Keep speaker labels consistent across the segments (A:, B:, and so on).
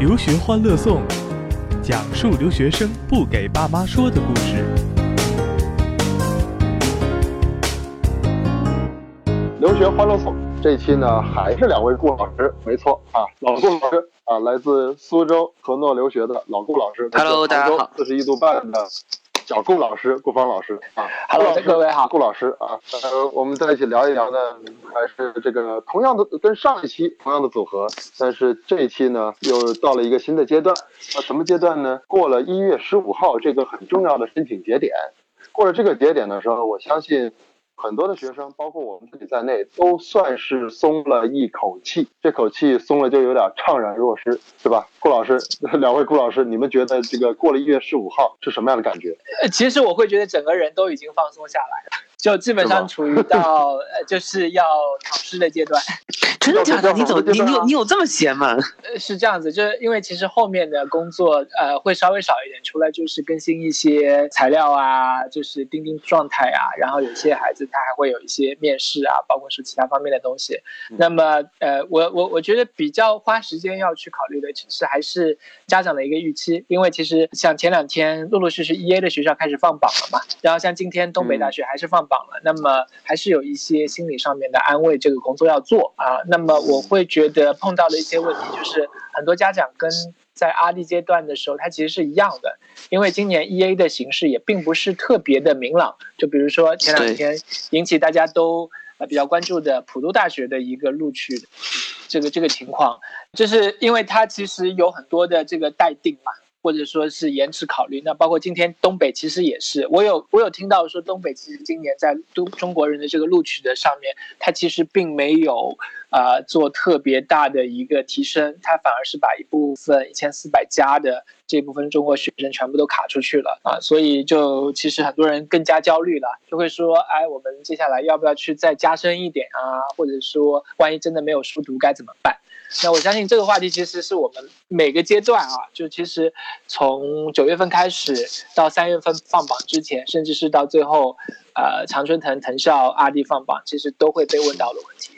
A: 留学欢乐颂，讲述留学生不给爸妈说的故事。
B: 留学欢乐颂这期呢，还是两位顾老师，没错啊，老顾老师啊，来自苏州河诺留学的老顾老师
C: Hello，大家好
B: 四十一度半的小顾老师，顾芳老师啊
C: Hello，各位好
B: 顾老师啊，呃，我们在一起聊一聊呢，还是这个同样的跟上一期同样的组合，但是这一期呢又到了一个新的阶段，啊，什么阶段呢？过了一月十五号这个很重要的申请节点，过了这个节点的时候，我相信。很多的学生，包括我们自己在内，都算是松了一口气。这口气松了，就有点怅然若失，是吧？顾老师，两位顾老师，你们觉得这个过了一月十五号是什么样的感觉？
D: 呃，其实我会觉得整个人都已经放松下来了，就基本上处于到呃就是要考试的阶段。
C: 真的假的？你怎么你你有你有这么闲吗？
D: 呃，是这样子，就是因为其实后面的工作呃会稍微少一点，除了就是更新一些材料啊，就是钉钉状态啊，然后有些孩子他还会有一些面试啊，包括是其他方面的东西。那么呃，我我我觉得比较花时间要去考虑的，其实还是家长的一个预期，因为其实像前两天陆陆续续 E A 的学校开始放榜了嘛，然后像今天东北大学还是放榜了，那么还是有一些心理上面的安慰，这个工作要做啊。那么我会觉得碰到的一些问题，就是很多家长跟在阿弟阶段的时候，他其实是一样的，因为今年 E A 的形式也并不是特别的明朗。就比如说前两天引起大家都呃比较关注的普渡大学的一个录取这个这个情况，就是因为它其实有很多的这个待定嘛。或者说是延迟考虑，那包括今天东北其实也是，我有我有听到说东北其实今年在中中国人的这个录取的上面，它其实并没有啊做特别大的一个提升，它反而是把一部分一千四百加的这部分中国学生全部都卡出去了啊，所以就其实很多人更加焦虑了，就会说，哎，我们接下来要不要去再加深一点啊？或者说，万一真的没有书读该怎么办？那我相信这个话题其实是我们每个阶段啊，就其实从九月份开始到三月份放榜之前，甚至是到最后，呃，常春藤藤校阿弟放榜，其实都会被问到的问题。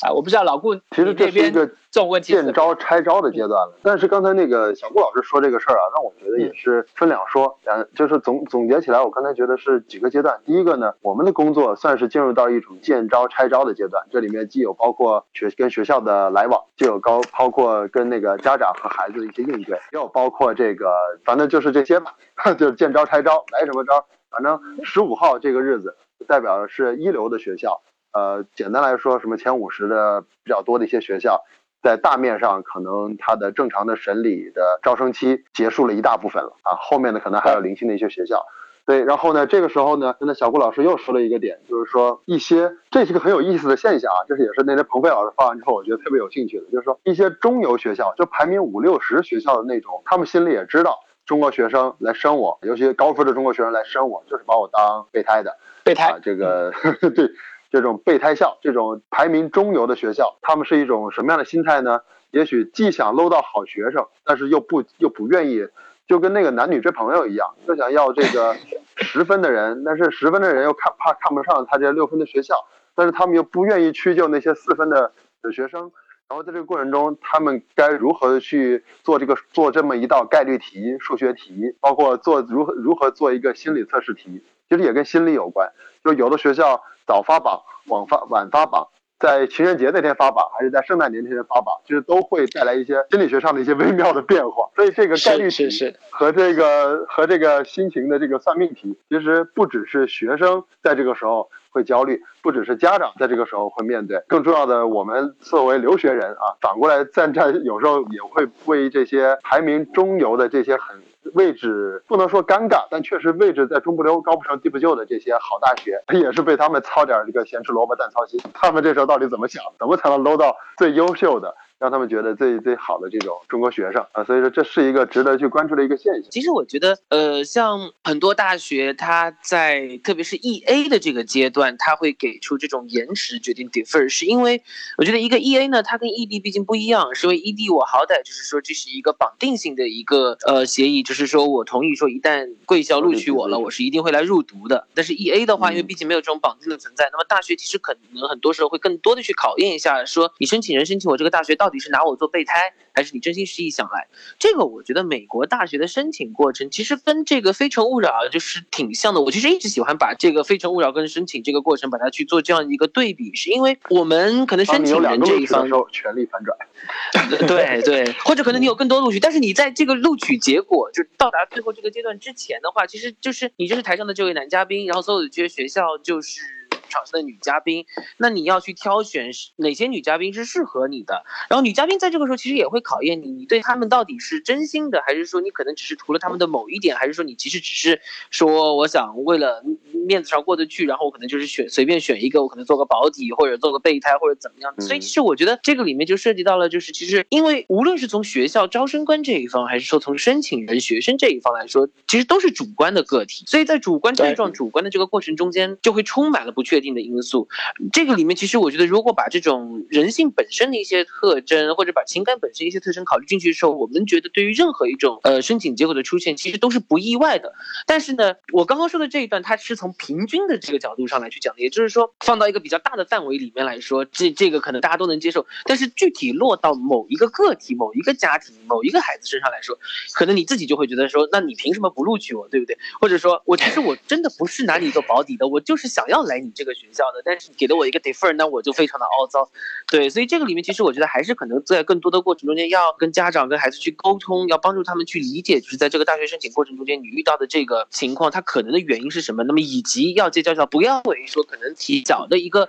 D: 啊，我不知道老顾，
B: 其实这是一个
D: 这种问题
B: 见招拆招的阶段了。但是刚才那个小顾老师说这个事儿啊，让我觉得也是分两说。嗯，就是总总结起来，我刚才觉得是几个阶段。第一个呢，我们的工作算是进入到一种见招拆招的阶段，这里面既有包括学跟学校的来往，既有高包括跟那个家长和孩子的一些应对，也有包括这个，反正就是这些吧，就是见招拆招，来什么招。反正十五号这个日子，代表的是一流的学校。呃，简单来说，什么前五十的比较多的一些学校，在大面上可能它的正常的审理的招生期结束了一大部分了啊，后面的可能还有零星的一些学校。对，然后呢，这个时候呢，那小顾老师又说了一个点，就是说一些这是个很有意思的现象啊，就是也是那天鹏飞老师发完之后，我觉得特别有兴趣的，就是说一些中游学校，就排名五六十学校的那种，他们心里也知道中国学生来升我，尤其高分的中国学生来升我，就是把我当备胎的，
D: 备胎
B: 啊，这个 对。这种备胎校，这种排名中游的学校，他们是一种什么样的心态呢？也许既想搂到好学生，但是又不又不愿意，就跟那个男女追朋友一样，就想要这个十分的人，但是十分的人又看怕看不上他这六分的学校，但是他们又不愿意屈就那些四分的学生。然后在这个过程中，他们该如何去做这个做这么一道概率题、数学题，包括做如何如何做一个心理测试题，其实也跟心理有关。就有的学校。早发榜，晚发晚发榜，在情人节那天发榜，还是在圣诞节那天发榜，其实都会带来一些心理学上的一些微妙的变化。所以这个概率题和这个和这个心情的这个算命题，其实不只是学生在这个时候会焦虑，不只是家长在这个时候会面对，更重要的，我们作为留学人啊，反过来站在有时候也会为这些排名中游的这些很。位置不能说尴尬，但确实位置在中不溜、高不成、低不就的这些好大学，也是被他们操点这个咸吃萝卜淡操心。他们这时候到底怎么想？怎么才能搂到最优秀的？让他们觉得最最好的这种中国学生啊，所以说这是一个值得去关注的一个现象。
C: 其实我觉得，呃，像很多大学，它在特别是 E A 的这个阶段，它会给出这种延迟决定 defer，是因为我觉得一个 E A 呢，它跟 E D 毕竟不一样，是因为 E D 我好歹就是说这是一个绑定性的一个呃协议，就是说我同意说一旦贵校录取我了，我是一定会来入读的。但是 E A 的话，因为毕竟没有这种绑定的存在，那么大学其实可能很多时候会更多的去考验一下，说你申请人申请我这个大学到到。底是拿我做备胎，还是你真心实意想来？这个我觉得美国大学的申请过程其实跟这个《非诚勿扰》就是挺像的。我其实一直喜欢把这个《非诚勿扰》跟申请这个过程把它去做这样一个对比，是因为我们可能申请人这一方
B: 时候全力反转，
C: 对对，或者可能你有更多录取，但是你在这个录取结果就到达最后这个阶段之前的话，其实就是你就是台上的这位男嘉宾，然后所有的这些学校就是。场上的女嘉宾，那你要去挑选哪些女嘉宾是适合你的。然后女嘉宾在这个时候其实也会考验你，你对他们到底是真心的，还是说你可能只是图了他们的某一点，还是说你其实只是说我想为了面子上过得去，然后我可能就是选随便选一个，我可能做个保底或者做个备胎或者怎么样。所以其实我觉得这个里面就涉及到了，就是其实因为无论是从学校招生官这一方，还是说从申请人学生这一方来说，其实都是主观的个体。所以在主观对撞主观的这个过程中间，就会充满了不确确。定的因素，这个里面其实我觉得，如果把这种人性本身的一些特征，或者把情感本身一些特征考虑进去的时候，我们觉得对于任何一种呃申请结果的出现，其实都是不意外的。但是呢，我刚刚说的这一段，它是从平均的这个角度上来去讲的，也就是说，放到一个比较大的范围里面来说，这这个可能大家都能接受。但是具体落到某一个个体、某一个家庭、某一个孩子身上来说，可能你自己就会觉得说，那你凭什么不录取我，对不对？或者说我其实我真的不是拿你做保底的，我就是想要来你这。学校的，但是给了我一个 defer，那我就非常的凹糟，对，所以这个里面其实我觉得还是可能在更多的过程中间要跟家长跟孩子去沟通，要帮助他们去理解，就是在这个大学申请过程中间你遇到的这个情况，它可能的原因是什么，那么以及要接教教不要为说可能提早的一个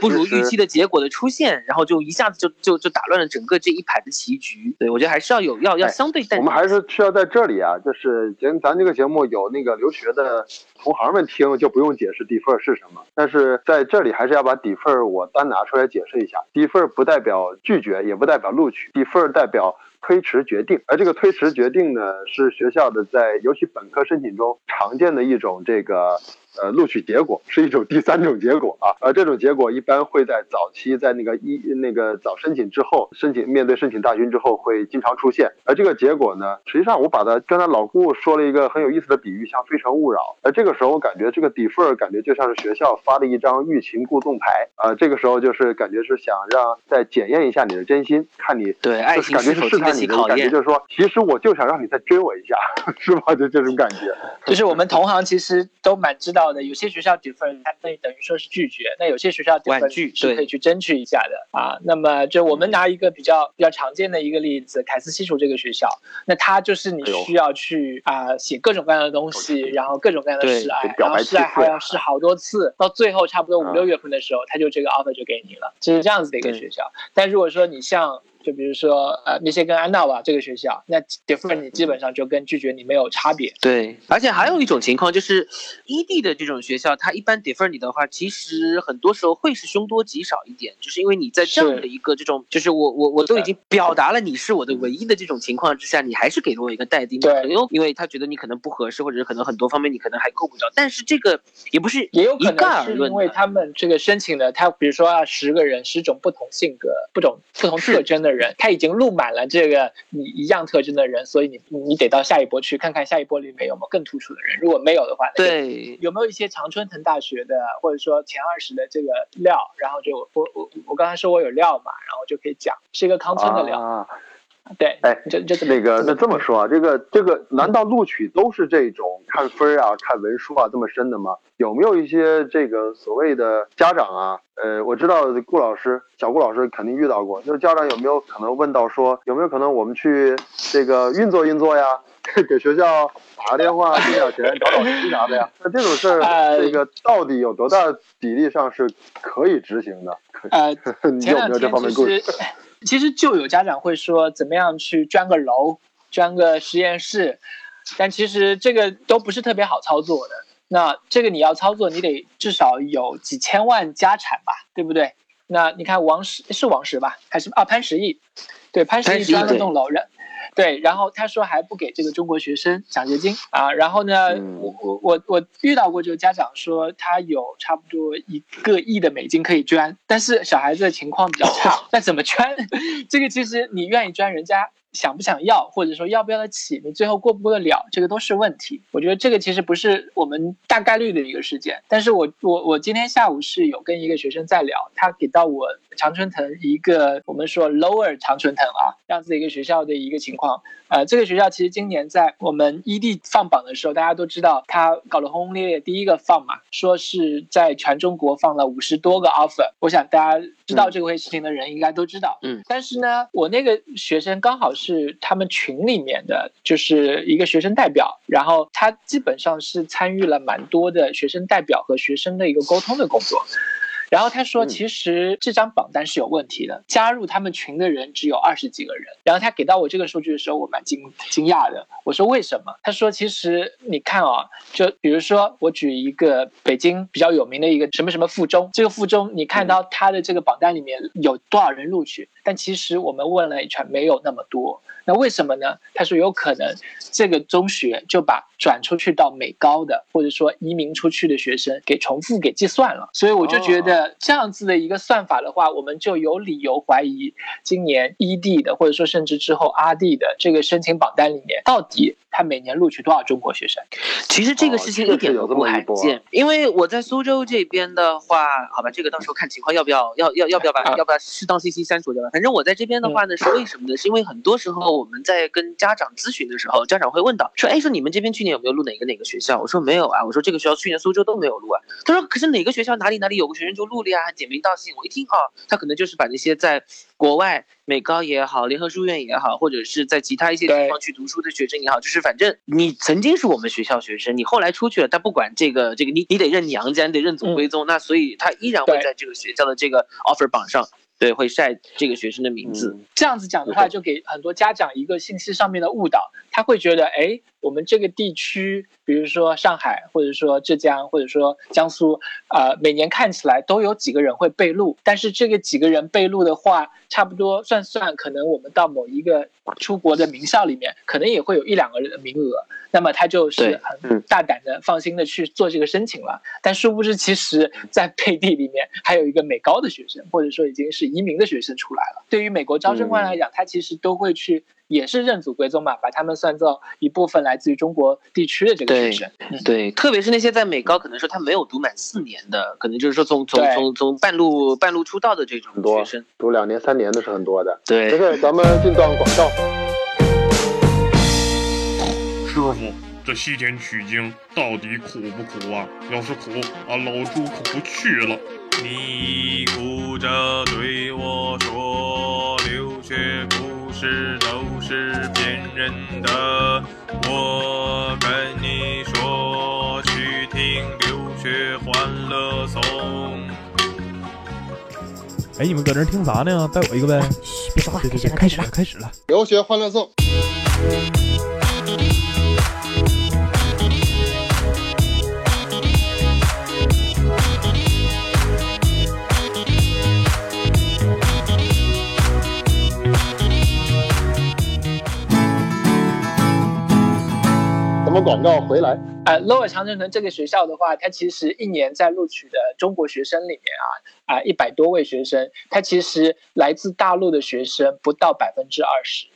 C: 不如预期的结果的出现，然后就一下子就就就打乱了整个这一排的棋局，对我觉得还是要有要要相对。
B: 我们还是需要在这里啊，就是咱咱这个节目有那个留学的同行们听，就不用解释 defer 是什么，但是在这里还是要把 defer 我单拿出来解释一下，defer 不代表拒绝，也不代表录取，defer 代表推迟决定，而这个推迟决定呢，是学校的在尤其本科申请中常见的一种这个。呃，录取结果是一种第三种结果啊，而这种结果一般会在早期，在那个一那个早申请之后，申请面对申请大军之后会经常出现。而这个结果呢，实际上我把它刚才老顾说了一个很有意思的比喻，像非诚勿扰。而这个时候我感觉这个 defer 感觉就像是学校发的一张欲擒故纵牌啊，这个时候就是感觉是想让再检验一下你的真心，看你
C: 对爱
B: 情是试探你的感觉，就是说其实我就想让你再追我一下，是吧？就这种感觉。
D: 就是我们同行其实都蛮知道。的有些学校 defer，它等等于说是拒绝；那有些学校 defer 是可以去争取一下的啊。那么就我们拿一个比较比较常见的一个例子，凯斯西楚这个学校，那它就是你需要去啊写各种各样的东西，然后各种各样的试爱，然后试爱还要试好多次，到最后差不多五六月份的时候，他就这个 offer 就给你了，就是这样子的一个学校。但如果说你像就比如说，呃，密歇根安娜瓦这个学校，那 defer 你基本上就跟拒绝你没有差别。
C: 对，而且还有一种情况就是，异地的这种学校，它一般 defer 你的话，其实很多时候会是凶多吉少一点，就是因为你在这样的一个这种，就是我我我都已经表达了你是我的唯一的这种情况之下，你还是给了我一个待定，
D: 对，
C: 因为他觉得你可能不合适，或者是可能很多方面你可能还够不着。但是这个也不是
D: 也有可能是因为他们这个申请的，他比如说啊，十个人，十种不同性格、不同不同特征的。人他已经录满了这个你一样特征的人，所以你你得到下一波去看看下一波里面有没有更突出的人。如果没有的话，
C: 对，
D: 有没有一些常春藤大学的或者说前二十的这个料？然后就我我我刚才说我有料嘛，然后就可以讲是一个康村的料。对，
B: 哎，
D: 这这
B: 那个那这么说啊，这个这个难道录取都是这种看分啊、看文书啊这么深的吗？有没有一些这个所谓的家长啊？呃，我知道顾老师、小顾老师肯定遇到过，就是家长有没有可能问到说，有没有可能我们去这个运作运作呀，给学校打个电话借点钱、找找题啥的呀？那这种事儿，这个到底有多大比例上是可以执行的？
D: 呃，
B: 你有没有这方面故事？
D: 其实就有家长会说，怎么样去捐个楼、捐个实验室，但其实这个都不是特别好操作的。那这个你要操作，你得至少有几千万家产吧，对不对？那你看王石是王石吧，还是啊潘石屹？对，潘石屹捐了栋楼，人。对，然后他说还不给这个中国学生奖学金啊，然后呢，我我我我遇到过这个家长说他有差不多一个亿的美金可以捐，但是小孩子的情况比较差，那怎么捐？这个其实你愿意捐，人家想不想要，或者说要不要得起，你最后过不过得了，这个都是问题。我觉得这个其实不是我们大概率的一个事件。但是我我我今天下午是有跟一个学生在聊，他给到我常春藤一个我们说 lower 常春藤啊这样子一个学校的一个情况。呃，这个学校其实今年在我们 ED 放榜的时候，大家都知道他搞得轰轰烈烈，第一个放嘛，说是在全中国放了五十多个 offer。我想大家知道这个回事情的人应该都知道。
C: 嗯，
D: 但是呢，我那个学生刚好是他们群里面的，就是一个学生代表，然后他基本上是参与了蛮多的学生代表和学生的一个沟通的工作。然后他说，
B: 嗯
D: 其实这张榜单是有问题的，加入他们群的人只有二十几个人。然后他给到我这个数据的时候，我蛮惊惊讶的。我说为什么？他说其实你看啊，就比如说我举一个北京比较有名的一个什么什么附中，这个附中你看到他的这个榜单里面有多少人录取，但其实我们问了一圈没有那么多。那为什么呢？他说有可能这个中学就把转出去到美高的，或者说移民出去的学生给重复给计算了。所以我就觉得这样子的一个算法的话，我们就有理由怀疑今年 ED 的，或者说甚至之后 RD 的这个申请榜单里面，到底他每年录取多少中国学生？
C: 其实这个事情一点都不罕见，因为我在苏州这边的话，好吧，这个到时候看情况要不要要要要不要把要不要适当信息删除掉吧。反正我在这边的话呢，是为什么呢？是因为很多时候我们在跟家长咨询的时候，家长会问到说，哎，说你们这边去年有没有录哪个哪个学校？我说没有啊，我说这个学校去年苏州都没有录啊。他说可是哪个学校哪里哪里有个学生就录了呀，点名道姓。我一听啊，他可能就是把那些在国外美高也好，联合书院也好，或者是在其他一些地方去读书的学生也好，就是反正你曾经是我们学校学生，你后来出去了，他不管这个这个你你得认娘家，你得认祖归宗，那所以他依然会在这个学校的这个 offer 榜上。对，会晒这个学生的名字。
B: 嗯
D: 这样子讲的话，就给很多家长一个信息上面的误导，他会觉得，哎，我们这个地区，比如说上海，或者说浙江，或者说江苏，呃，每年看起来都有几个人会被录，但是这个几个人被录的话，差不多算算，可能我们到某一个出国的名校里面，可能也会有一两个人的名额，那么他就是很大胆的、放心的去做这个申请了。但殊不知，其实在配地里面还有一个美高的学生，或者说已经是移民的学生出来了。对于美国招生官来讲，他其实都会去。也是认祖归宗嘛，把他们算作一部分来自于中国地区的这个学生。
C: 对，对特别是那些在美高可能说他没有读满四年的，可能就是说从从从从半路半路出道的这种学生，
B: 读两年三年的是很多的。
C: 对，
B: 没事，咱们进段广告。
E: 师傅，这西天取经到底苦不苦啊？要是苦，俺老猪可不去了。
A: 你哭着对我说，留学故事都是骗人的。我跟你说，去听留学欢乐颂。
F: 哎，你们搁这听啥呢？拜我一个呗！
G: 别说话，
F: 对对对，
G: 开始了，
F: 开始了，开始了。
B: 留学欢乐颂。什么广告回来。
D: 呃，Lower 长城城这个学校的话，它其实一年在录取的中国学生里面啊，啊一百多位学生，它其实来自大陆的学生不到百分之二十，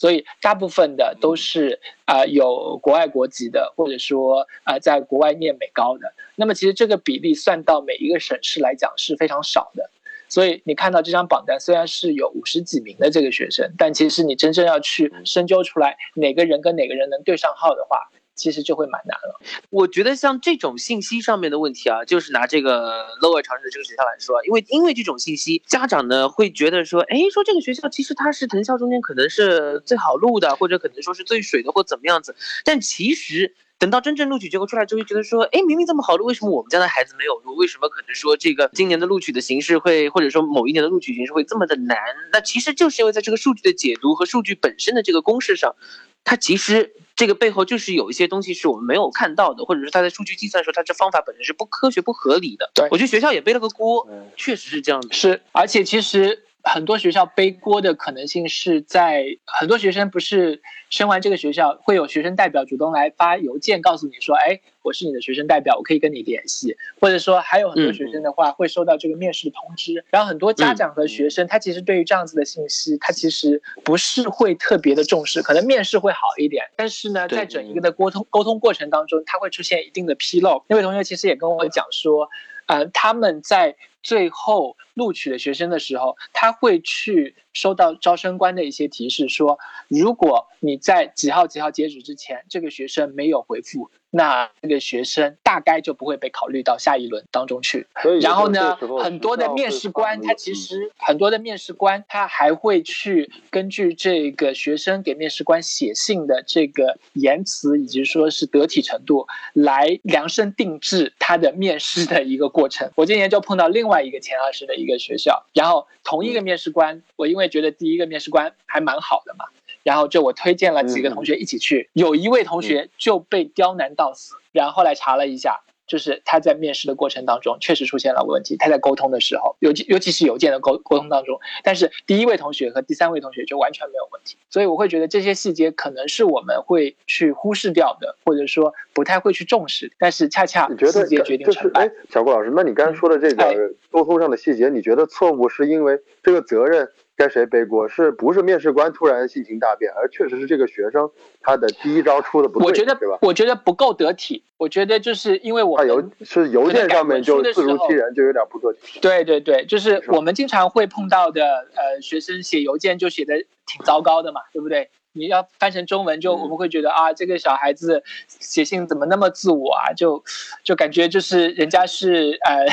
D: 所以大部分的都是啊、有国外国籍的，或者说啊、在国外念美高的。那么其实这个比例算到每一个省市来讲是非常少的。所以你看到这张榜单虽然是有五十几名的这个学生，但其实你真正要去深究出来哪个人跟哪个人能对上号的话，其实就会蛮难了。
C: 我觉得像这种信息上面的问题啊，就是拿这个 Lower 长城的这个学校来说，因为因为这种信息，家长呢会觉得说，哎，说这个学校其实它是藤校中间可能是最好录的，或者可能说是最水的，或怎么样子，但其实。等到真正录取结果出来之后，就觉得说，哎，明明这么好录，为什么我们家的孩子没有录？为什么可能说这个今年的录取的形式会，或者说某一年的录取形式会这么的难？那其实就是因为在这个数据的解读和数据本身的这个公式上，它其实这个背后就是有一些东西是我们没有看到的，或者是它在数据计算的时候，它这方法本身是不科学、不合理的。
D: 对
C: 我觉得学校也背了个锅，确实是这样的。
D: 是，而且其实很多学校背锅的可能性是在很多学生不是升完这个学校，会有学生代表主动来发邮件告诉你说，哎，我是你的学生代表，我可以跟你联系，或者说还有很多学生的话会收到这个面试的通知，然后很多家长和学生他其实对于这样子的信息，他其实不是会特别的重视，可能面试会好一点，但是呢，在整一个的沟通沟通过程当中，他会出现一定的纰漏。那位同学其实也跟我讲说。呃，他们在最后录取的学生的时候，他会去收到招生官的一些提示，说如果你在几号几号截止之前，这个学生没有回复。那这个学生大概就不会被考虑到下一轮当中去。然后呢，很多的面试官他其实很多的面试官他还会去根据这个学生给面试官写信的这个言辞以及说是得体程度来量身定制他的面试的一个过程。我今年就碰到另外一个前二十的一个学校，然后同一个面试官，我因为觉得第一个面试官还蛮好的嘛。然后就我推荐了几个同学一起去，有一位同学就被刁难到死。然后后来查了一下，就是他在面试的过程当中确实出现了问题，他在沟通的时候，尤其尤其是邮件的沟沟通当中。但是第一位同学和第三位同学就完全没有问题。所以我会觉得这些细节可能是我们会去忽视掉的，或者说不太会去重视。但是恰恰细节决定成败。
B: 小郭老师，那你刚才说的这个沟通上的细节，你觉得错误是因为这个责任？该谁背锅？是不是面试官突然性情大变，而确实是这个学生他的第一招出的不对，
D: 我觉得
B: 对吧？
D: 我觉得不够得体。我觉得就是因为我
B: 邮是邮件上面就自如其人，就有点不得体。
D: 对对对，就是我们经常会碰到的，呃，学生写邮件就写的挺糟糕的嘛，对不对？你要翻成中文，就我们会觉得啊，这个小孩子写信怎么那么自我啊？就就感觉就是人家是呃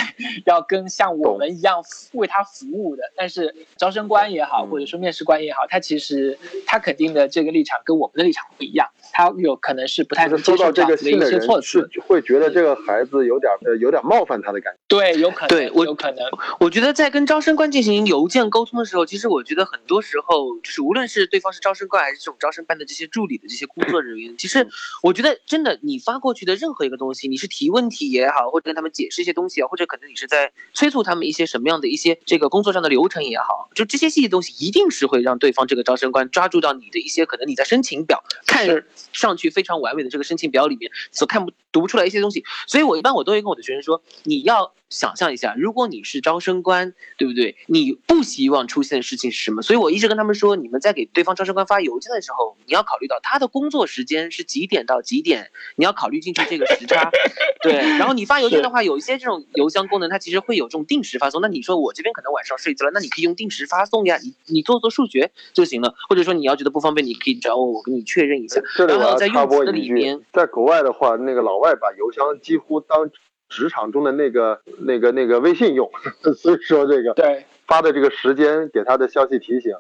D: 要跟像我们一样为他服务的。但是招生官也好，或者说面试官也好，他其实他肯定的这个立场跟我们的立场不一样，他有可能是不太能接受这样的一些措辞，
B: 会觉得这个孩子有点呃有点冒犯他的感觉。
D: 对，有可能，
C: 对我，
D: 有可能。
C: 我觉得在跟招生官进行邮件沟通的时候，其实我觉得很多时候就是无论是对方是招生官还是这种。招生办的这些助理的这些工作人员，其实我觉得真的，你发过去的任何一个东西，你是提问题也好，或者跟他们解释一些东西啊，或者可能你是在催促他们一些什么样的一些这个工作上的流程也好，就这些细节东西，一定是会让对方这个招生官抓住到你的一些可能你在申请表看上去非常完美的这个申请表里面所看不读不出来一些东西。所以我一般我都会跟我的学生说，你要想象一下，如果你是招生官，对不对？你不希望出现的事情是什么？所以我一直跟他们说，你们在给对方招生官发邮件的时候，你要考虑到他的工作时间是几点到几点，你要考虑进去这个时差。对，然后你发邮件的话，有一些这种邮箱功能，它其实会有这种定时发送。那你说我这边可能晚上睡觉了，那你可以用定时发送呀，你你做做数学就行了。或者说你要觉得不方便，你可以找我，我跟你确认一下。然后在用词的里面，
B: 在国外的话，那个老外把邮箱几乎当。职场中的那个、那个、那个微信用，所以说这个
D: 对
B: 发的这个时间给他的消息提醒，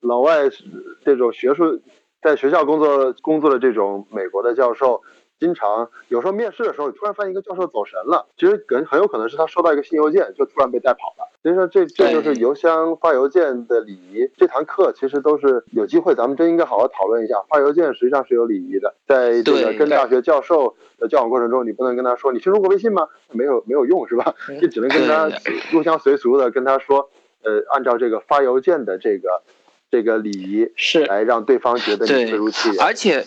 B: 老外这种学术在学校工作工作的这种美国的教授。经常有时候面试的时候，突然发现一个教授走神了，其实很很有可能是他收到一个新邮件，就突然被带跑了。所以说这这就是邮箱发邮件的礼仪。这堂课其实都是有机会，咱们真应该好好讨论一下。发邮件实际上是有礼仪的，在这个跟大学教授的交往过程中，你不能跟他说你听说过微信吗？没有没有用是吧？你只能跟他入乡随俗的跟他说，呃，按照这个发邮件的这个。这个礼仪
D: 是
B: 来让对方觉得你自如其人，
C: 而且，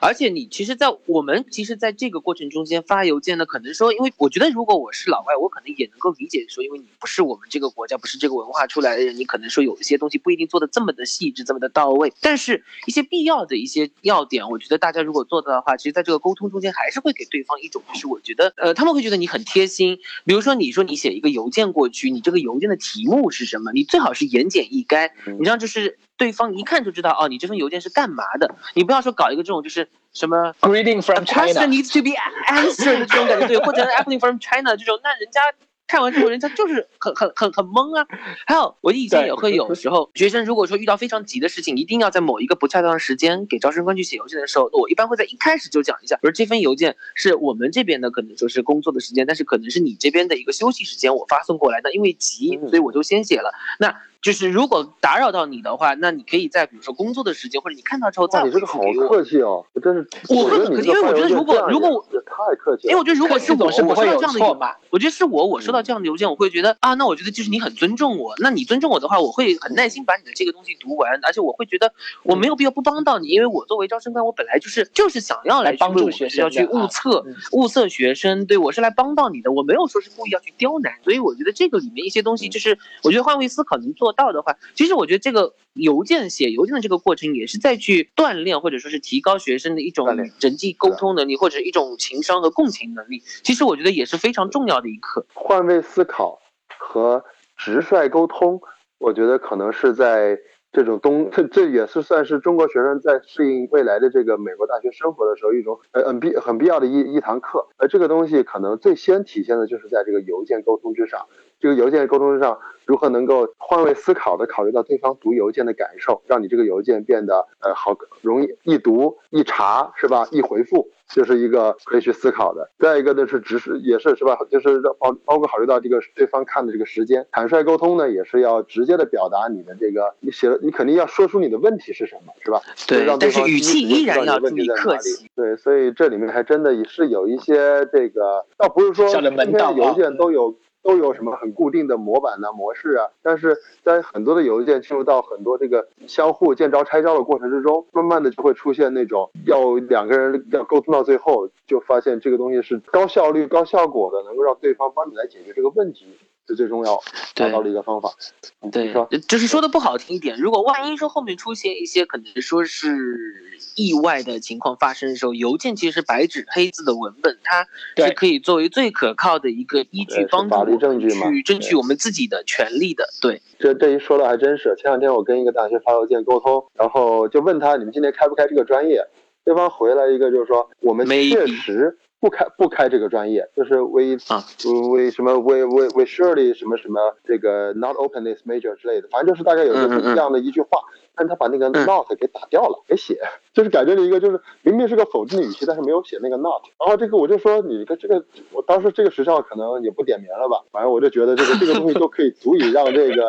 C: 而且你其实，在我们其实，在这个过程中间发邮件呢，可能说，因为我觉得，如果我是老外，我可能也能够理解说，因为你不是我们这个国家，不是这个文化出来的人，你可能说有一些东西不一定做的这么的细致，这么的到位。但是，一些必要的一些要点，我觉得大家如果做到的话，其实在这个沟通中间，还是会给对方一种，就是我觉得，呃，他们会觉得你很贴心。比如说，你说你写一个邮件过去，你这个邮件的题目是什么？你最好是言简意赅，你让就是。对方一看就知道哦，你这份邮件是干嘛的？你不要说搞一个这种就是什么
D: greeting from China
C: needs to be answered 的这种感觉，对，或者 appeling from China 这种，那人家看完之后，人家就是很很很很懵啊。还有，我以前也会有时候，学生如果说遇到非常急的事情，一定要在某一个不恰当的时间给招生官去写邮件的时候，我一般会在一开始就讲一下，比如这份邮件是我们这边的，可能就是工作的时间，但是可能是你这边的一个休息时间，我发送过来的，因为急，所以我就先写了。那就是如果打扰到你的话，那你可以在比如说工作的时间，或者你看到之后再
B: 哇，
C: 回
B: 你这个好
C: 复给我。
B: 客气哦，我真是，
C: 我
B: 觉得你
C: 很客气因为我觉得如果如果我
B: 也太客气了，
C: 因为我觉得如果是我，
D: 总是
C: 我收到这样的邮
D: 错嘛。
C: 我觉得是我，我收到这样的邮件，我会觉得啊，那我觉得就是你很尊重我。那你尊重我的话，我会很耐心把你的这个东西读完，而且我会觉得我没有必要不帮到你，因为我作为招生官，我本来就是就是想要来
D: 来帮助学生，要去
C: 物测
D: 嗯
C: 物色学生，对我是来帮到你的，我没有说是故意要去刁难。所以我觉得这个里面一些东西，就是我觉得换位思考能做到的话，其实我觉得这个邮件写邮件的这个过程也是在去锻炼或者说是提高学生的一种人际沟通能力，或者一种情商和共情能力。其实我觉得也是非常重要的一课。
B: 换位思考和直率沟通，我觉得可能是在这种东，这这也是算是中国学生在适应未来的这个美国大学生活的时候一种呃很必很必要的一一堂课。而这个东西可能最先体现的就是在这个邮件沟通之上。这个邮件沟通之上，如何能够换位思考的考虑到对方读邮件的感受，让你这个邮件变得呃好容易易读、易查，是吧？易回复，这是一个可以去思考的。再一个呢是直是，也是是吧？就是包包括考虑到这个对方看的这个时间，坦率沟通呢，也是要直接的表达你的这个，你写，你肯定要说出你的问题是什么，是吧？
C: 对
B: 让，对
C: 但是语
B: 方第一时间
C: 气依然
B: 知道你的问
C: 要注意
B: 题在哪里
C: 客气。
B: 对，所以这里面还真的也是有一些这个，倒不是说
D: 小的
B: 今天的邮件都有。都有什么很固定的模板呐、模式啊，但是在很多的邮件进入到很多这个相互见招拆招的过程之中，慢慢的就会出现那种要两个人要沟通到最后，就发现这个东西是高效率、高效果的，能够让对方帮你来解决这个问题，是最重要达到的一个方法。嗯
C: 对就是说的不好听一点，如果万一说后面出现一些可能说是意外的情况发生的时候，邮件其实是白纸黑字的文本，它
D: 对
C: 是可以作为最可靠的一个依据
B: 对，是
C: 帮助
B: 法律证据嘛
C: 去争取我们自己的权利的。对，
B: 这这一说的还真是，前两天我跟一个大学发邮件沟通，然后就问他你们今年开不开这个专业，对方回来一个就是说我们
C: Maybe
B: 确实不开不开这个专业，就是 we
C: 啊。
B: 为什么 we we we surely 什么什么这个 not open this major 之类的，反正就是大概有一个这样的一句话，但是他把那个
C: 嗯
B: not 给打掉了，没写，就是改变了一个就是明明是个否定的语气，但是没有写那个 not，然后这个我就说你这这个，我当时这个学校可能也不点名了吧，反正我就觉得这个这个东西都可以足以让这个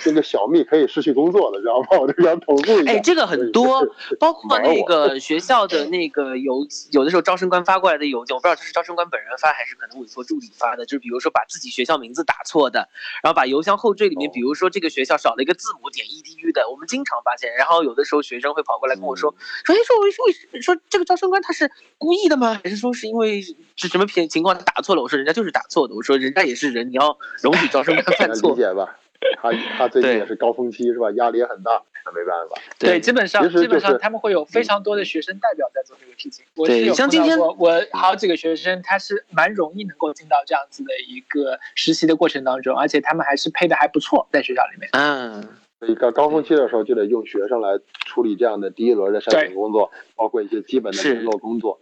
B: 这个小蜜可以失去工作的，知道吗？我就想投诉一下。
C: 哎，这个很多，包括那个学校的那个邮，有的时候招生官发过来的邮件，我不知道这是招生官本人发还是可能委托助理发的，就是比如说把自己学校名字打错的，然后把邮箱后缀里面，
B: 哦
C: 比如说这个学校少了一个字母点 edu 的，我们经常发现。然后有的时候学生会跑过来跟我说，说哎说为为说这个招生官他是故意的吗？还是说是因为是什么情情况他打错了？我说人家就是打错的，我说人家也是人，你要容许招生官犯
B: 错 理
C: 错。
B: 解吧？他他最近也是高峰期是吧？压力也很大，那没办法。
D: 对，基本上基本上他们会有非常多的学生代表在做这个事情。我是有碰到
C: 像今天
D: 过我好几个学生，他是蛮容易能够进到这样子的一个实习的过程当中，而且他们还是配的还不错，在学校里面。
C: 嗯，
B: 所以到高峰期的时候，就得用学生来处理这样的第一轮的筛选工作，包括一些基本的
C: 是
B: 联络工作。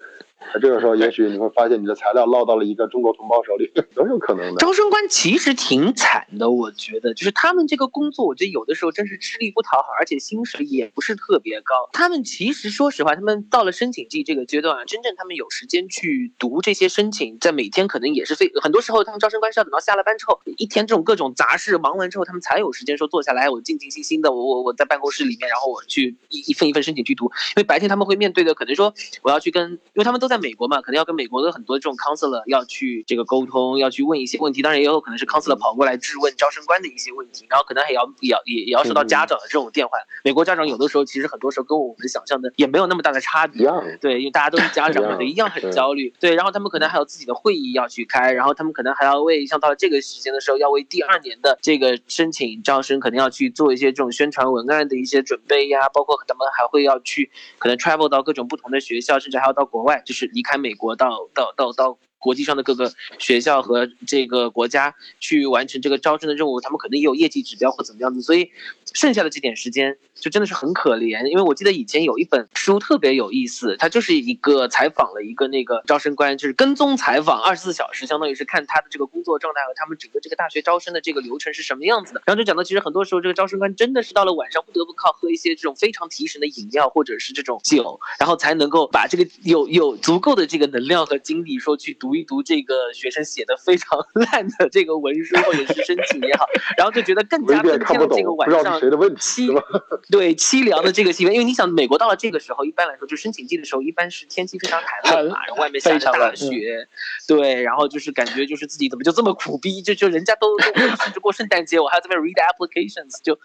B: 那这个时候，也许你会发现你的材料落到了一个中国同胞手里，都有可能的。
C: 招生官其实挺惨的，我觉得，就是他们这个工作，我觉得有的时候真是吃力不讨好，而且薪水也不是特别高。他们其实说实话，他们到了申请季这个阶段啊，真正他们有时间去读这些申请，在每天可能也是非，很多时候他们招生官是要等到下了班之后，一天这种各种杂事忙完之后，他们才有时间说坐下来，我静静心心的，我我我在办公室里面，然后我去一一份一份申请去读，因为白天他们会面对的可能说我要去跟，因为他们都在美国嘛，可能要跟美国的很多这种 counselor 要去这个沟通，要去问一些问题，当然也有可能是 counselor 跑过来质问招生官的一些问题，然后可能还要也要也也要受到家长的这种电话。美国家长有的时候其实很多时候跟我们想象的也没有那么大的差别。对，因为大家都是家长嘛，
B: 一样
C: 对，一样很焦虑。对，然后他们可能还有自己的会议要去开，然后他们可能还要为像到了这个时间的时候，要为第二年的这个申请招生，可能要去做一些这种宣传文案的一些准备呀，包括他们还会要去可能 travel 到各种不同的学校，甚至还要到国外，就是离开美国到到到到。国际上的各个学校和这个国家去完成这个招生的任务，他们可能也有业绩指标或怎么样子，所以剩下的这点时间就真的是很可怜。因为我记得以前有一本书特别有意思，它就是一个采访了一个那个招生官，就是跟踪采访二十四小时，相当于是看他的这个工作状态和他们整个这个大学招生的这个流程是什么样子的。然后就讲到，其实很多时候这个招生官真的是到了晚上不得不靠喝一些这种非常提神的饮料或者是这种酒，然后才能够把这个有有足够的这个能量和精力说去读读一读这个学生写的非常烂的这个文书或者是申请也好，然后就觉得更加增
B: 遍看不懂
C: 添了这个，晚上
B: 是谁的问题，
C: 凄？对凄凉的这个气氛，因为你想，美国到了这个时候，一般来说就申请季的时候，一般是天气非常寒冷嘛，然后外面下着大雪，对，然后就是感觉就是自己怎么就这么苦逼，就就人家都都甚至过圣诞节，我还要这边 read applications，就，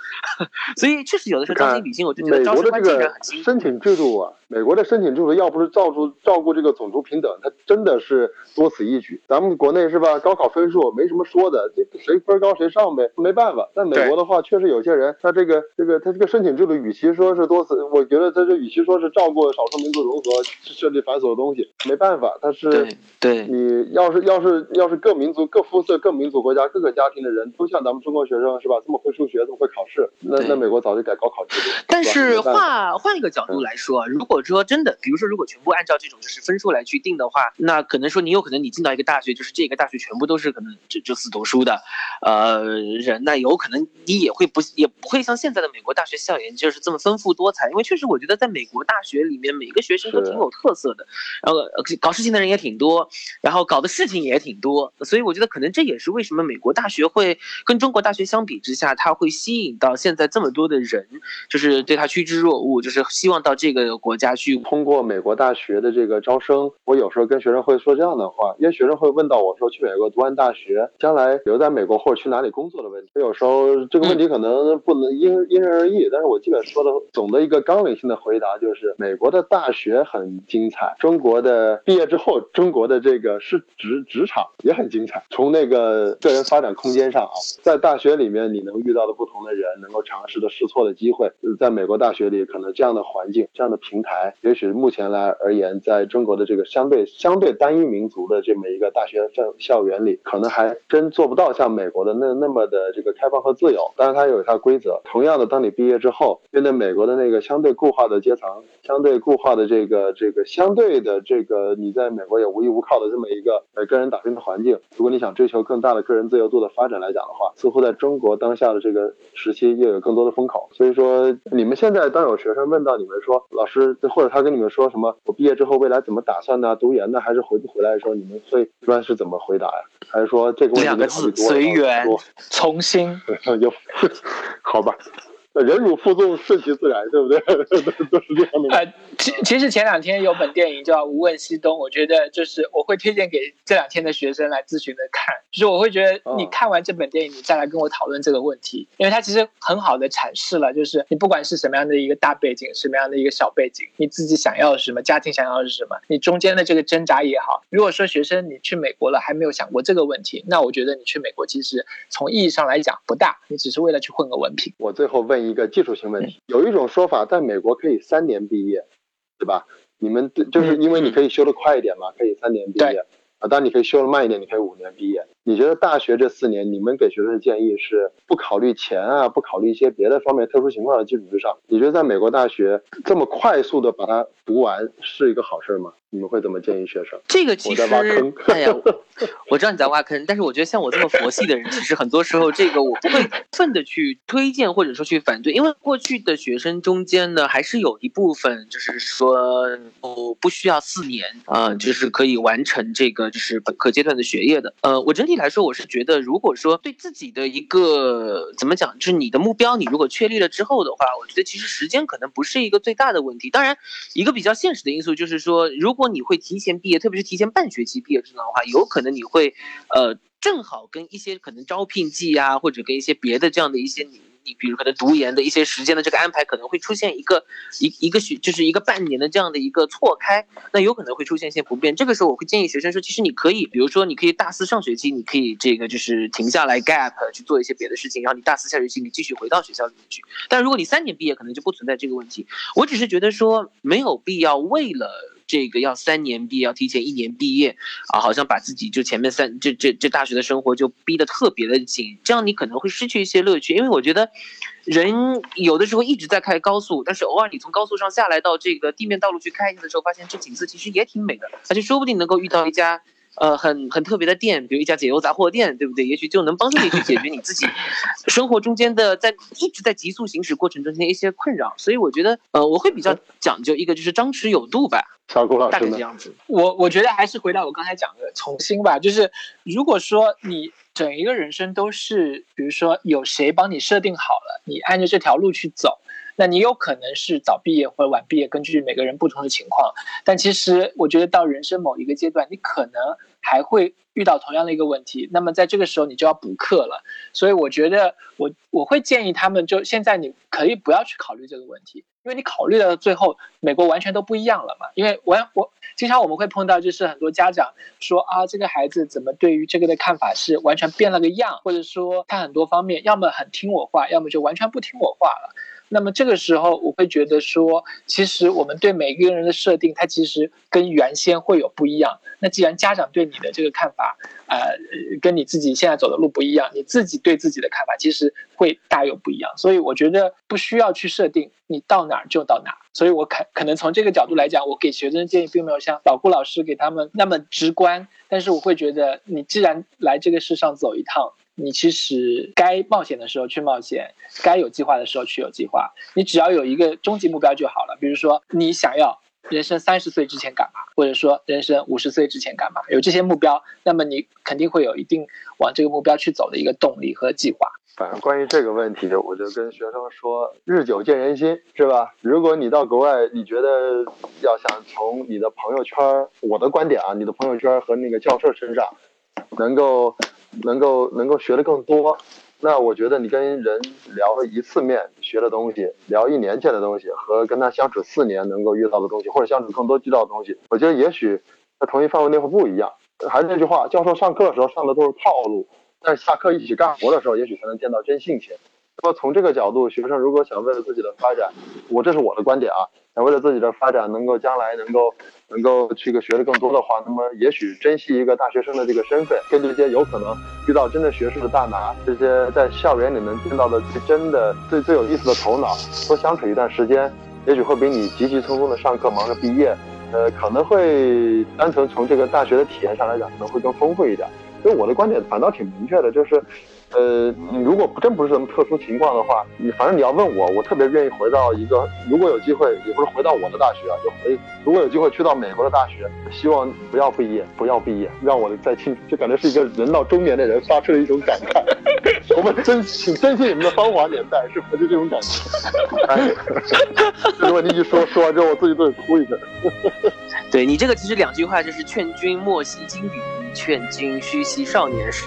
C: 所以确实有的时候将心比心，我就觉得
B: 美
C: 招
B: 国的这个
C: 生官竟然很。
B: 申请制度啊，美国的申请制度要不是照顾照顾这个种族平等，它真的是多此一举。咱们国内是吧？高考分数没什么说的，这谁分高谁上呗，没办法。在美国的话，确实有些人他这个这个他这个申请制度，与其说是多次，我觉得他这与其说是照顾少数民族融合设立繁琐的东西，没办法，他是
C: 对对
B: 你要是要是要是各民族、各肤色、各民族国家、各个家庭的人都像咱们中国学生是吧，这么会数学、这么会考试，那那美国早就改高考制度。
C: 但是换换一个角度来说，啊如果说真的，比如说如果全部按照这种就是分数来去定的话，那可能说你有可能你进到一个大学，就是这个大学全部都是可能就就死读书的，呃人，那有可能你也会不也不会像现在的美国大学校园就是这么丰富多彩，因为确实我觉得在美国大学里面每个学生都挺有特色的，然后呃搞事情的人也挺多，然后搞的事情也挺多，所以我觉得可能这也是为什么美国大学会跟中国大学相比之下，它会吸引到现在这么多的人，就是对它趋之若鹜，就是希望到这个国家去。
B: 通过美国大学的这个招生，我有时候跟学生会说这样的话，因为学生会问到我说去美国读完大学，将来留在美国或者去哪里工作的问题。有时候这个问题可能不能因因人而异，但是我基本说的总的一个纲领性的回答就是，美国的大学很精彩，中国的毕业之后，中国的这个是职职场也很精彩。从那个个人发展空间上啊，在大学里面你能遇到的不同的人，能够尝试的试错的机会，呃在美国大学里，可能这样的环境、这样的平台，也许目前来而言，在中国的这个相对相对单一民族的这么一个大学校校园里，可能还真做不到像美国的那那么的这个开放和自由。当然，它有它规则。同样的，当你毕业之后，面对美国的那个相对固化的阶层、相对固化的这个这个相对的这个你在美国也无依无靠的这么一个呃个人打拼的环境，如果你想追求更大的个人自由度的发展来讲的话，似乎在中国当下的这个时期又有更多的风口。所以说，你们现在当有学生问到你们说，老师或者他跟你们说什么，我毕业之后未来怎么打算呢？读研呢，还是回不回来的时候，你们会一般是怎么回答呀？还是说这个问题
C: 两个字随缘
B: 多
D: 重新
B: 有，好吧，忍辱负重，顺其自然，对不对？都是这样的。
D: 呃，其其实前两天有本电影叫《无问西东》，我觉得就是我会推荐给这两天的学生来咨询的看，就是我会觉得你
B: 哦
D: 看完这本电影，你再来跟我讨论这个问题，因为它其实很好的阐释了，就是你不管是什么样的一个大背景，什么样的一个小背景，你自己想要的是什么，家庭想要的是什么，你中间的这个挣扎也好。如果说学生你去美国了还没有想过这个问题，那我觉得你去美国其实从意义上来讲不大，你只是为了去混个文凭。
B: 我最后问一个技术性问题，有一种说法，在美国可以三年毕业，对吧？你们就是因为你可以修得快一点嘛，可以三年毕业。啊，当然你可以修得慢一点，你可以五年毕业。你觉得大学这四年，你们给学生的建议是不考虑钱啊，不考虑一些别的方面特殊情况的基础之上，你觉得在美国大学这么快速的把它读完是一个好事吗？你们会怎么建议学生？
C: 这个其实哎呀，我我知道你在挖坑，但是我觉得像我这么佛系的人，其实很多时候这个我不会过分的去推荐或者说去反对，因为过去的学生中间呢，还是有一部分就是说哦不需要四年啊、就是可以完成这个就是本科阶段的学业的。呃，我整体来说，我是觉得如果说对自己的一个怎么讲，就是你的目标，你如果确立了之后的话，我觉得其实时间可能不是一个最大的问题。当然，一个比较现实的因素就是说，如果你会提前毕业，特别是提前半学期毕业这种的话，有可能你会呃正好跟一些可能招聘季啊，或者跟一些别的这样的一些你你比如可能读研的一些时间的这个安排，可能会出现一个一一个学就是一个半年的这样的一个错开，那有可能会出现一些不便。这个时候我会建议学生说，其实你可以，比如说你可以大四上学期你可以这个就是停下来 gap 去做一些别的事情，然后你大四下学期你继续回到学校里面去。但如果你三年毕业，可能就不存在这个问题。我只是觉得说没有必要为了这个要三年毕业，要提前一年毕业啊，好像把自己就前面三这这这大学的生活就逼得特别的紧，这样你可能会失去一些乐趣。因为我觉得人有的时候一直在开高速，但是偶尔你从高速上下来到这个地面道路去开一下的时候，发现这景色其实也挺美的，而且说不定能够遇到一家。呃很很特别的店，比如一家解忧杂货店，对不对？也许就能帮助你去解决你自己 生活中间的在一直在急速行驶过程中间一些困扰。所以我觉得，呃，我会比较讲究一个就是张弛有度吧，
B: 小谷老师大？
C: 概这样子。
D: 我我觉得还是回到我刚才讲的重新吧，就是如果说你整一个人生都是，比如说有谁帮你设定好了，你按照这条路去走，那你有可能是早毕业或者晚毕业，根据每个人不同的情况。但其实我觉得到人生某一个阶段，你可能还会遇到同样的一个问题，那么在这个时候你就要补课了。所以我觉得我我会建议他们，就现在你可以不要去考虑这个问题，因为你考虑到最后，美国完全都不一样了嘛。因为我我经常我们会碰到，就是很多家长说啊，这个孩子怎么对于这个的看法是完全变了个样，或者说他很多方面要么很听我话，要么就完全不听我话了。那么这个时候，我会觉得说，其实我们对每个人的设定，它其实跟原先会有不一样。那既然家长对你的这个看法，呃，跟你自己现在走的路不一样，你自己对自己的看法其实会大有不一样。所以我觉得不需要去设定，你到哪儿就到哪儿。所以我可可能从这个角度来讲，我给学生的建议并没有像老顾老师给他们那么直观，但是我会觉得，你既然来这个世上走一趟。你其实该冒险的时候去冒险，该有计划的时候去有计划。你只要有一个终极目标就好了。比如说，你想要人生三十岁之前干嘛，或者说人生五十岁之前干嘛，有这些目标，那么你肯定会有一定往这个目标去走的一个动力和计划。
B: 反正关于这个问题，我就跟学生说，日久见人心，是吧？如果你到国外，你觉得要想从你的朋友圈，我的观点啊，你的朋友圈和那个教授身上，能够。能够能够学的更多，那我觉得你跟人聊了一次面学的东西，聊一年见的东西，和跟他相处四年能够遇到的东西，或者相处更多遇到的东西，我觉得也许在同一范围内会不一样。还是那句话，教授上课的时候上的都是套路，但是下课一起干活的时候，也许才能见到真性情。那么从这个角度，学生如果想为了自己的发展，我这是我的观点啊，想为了自己的发展能够将来能够。能够去个学的更多的话，那么也许珍惜一个大学生的这个身份，跟这些有可能遇到真的学术的大拿，这些在校园里能见到的最真的、最最有意思的头脑，多相处一段时间，也许会比你急急匆匆的上课忙着毕业，呃，可能会单纯从这个大学的体验上来讲，可能会更丰富一点。所以我的观点反倒挺明确的，就是。呃，你如果真不是什么特殊情况的话，你反正你要问我，我特别愿意回到一个，如果有机会，也不是回到我的大学啊，就回，如果有机会去到美国的大学，希望不要毕业，不要毕业，让我在青，就感觉是一个人到中年的人发出了一种感慨。我们珍，请珍惜你们的芳华年代，是不是就这种感觉？哎，这个问题一说，说完之后我自己都得哭一阵。
C: 对你这个其实两句话就是劝君莫惜金缕衣，劝君须惜少年时。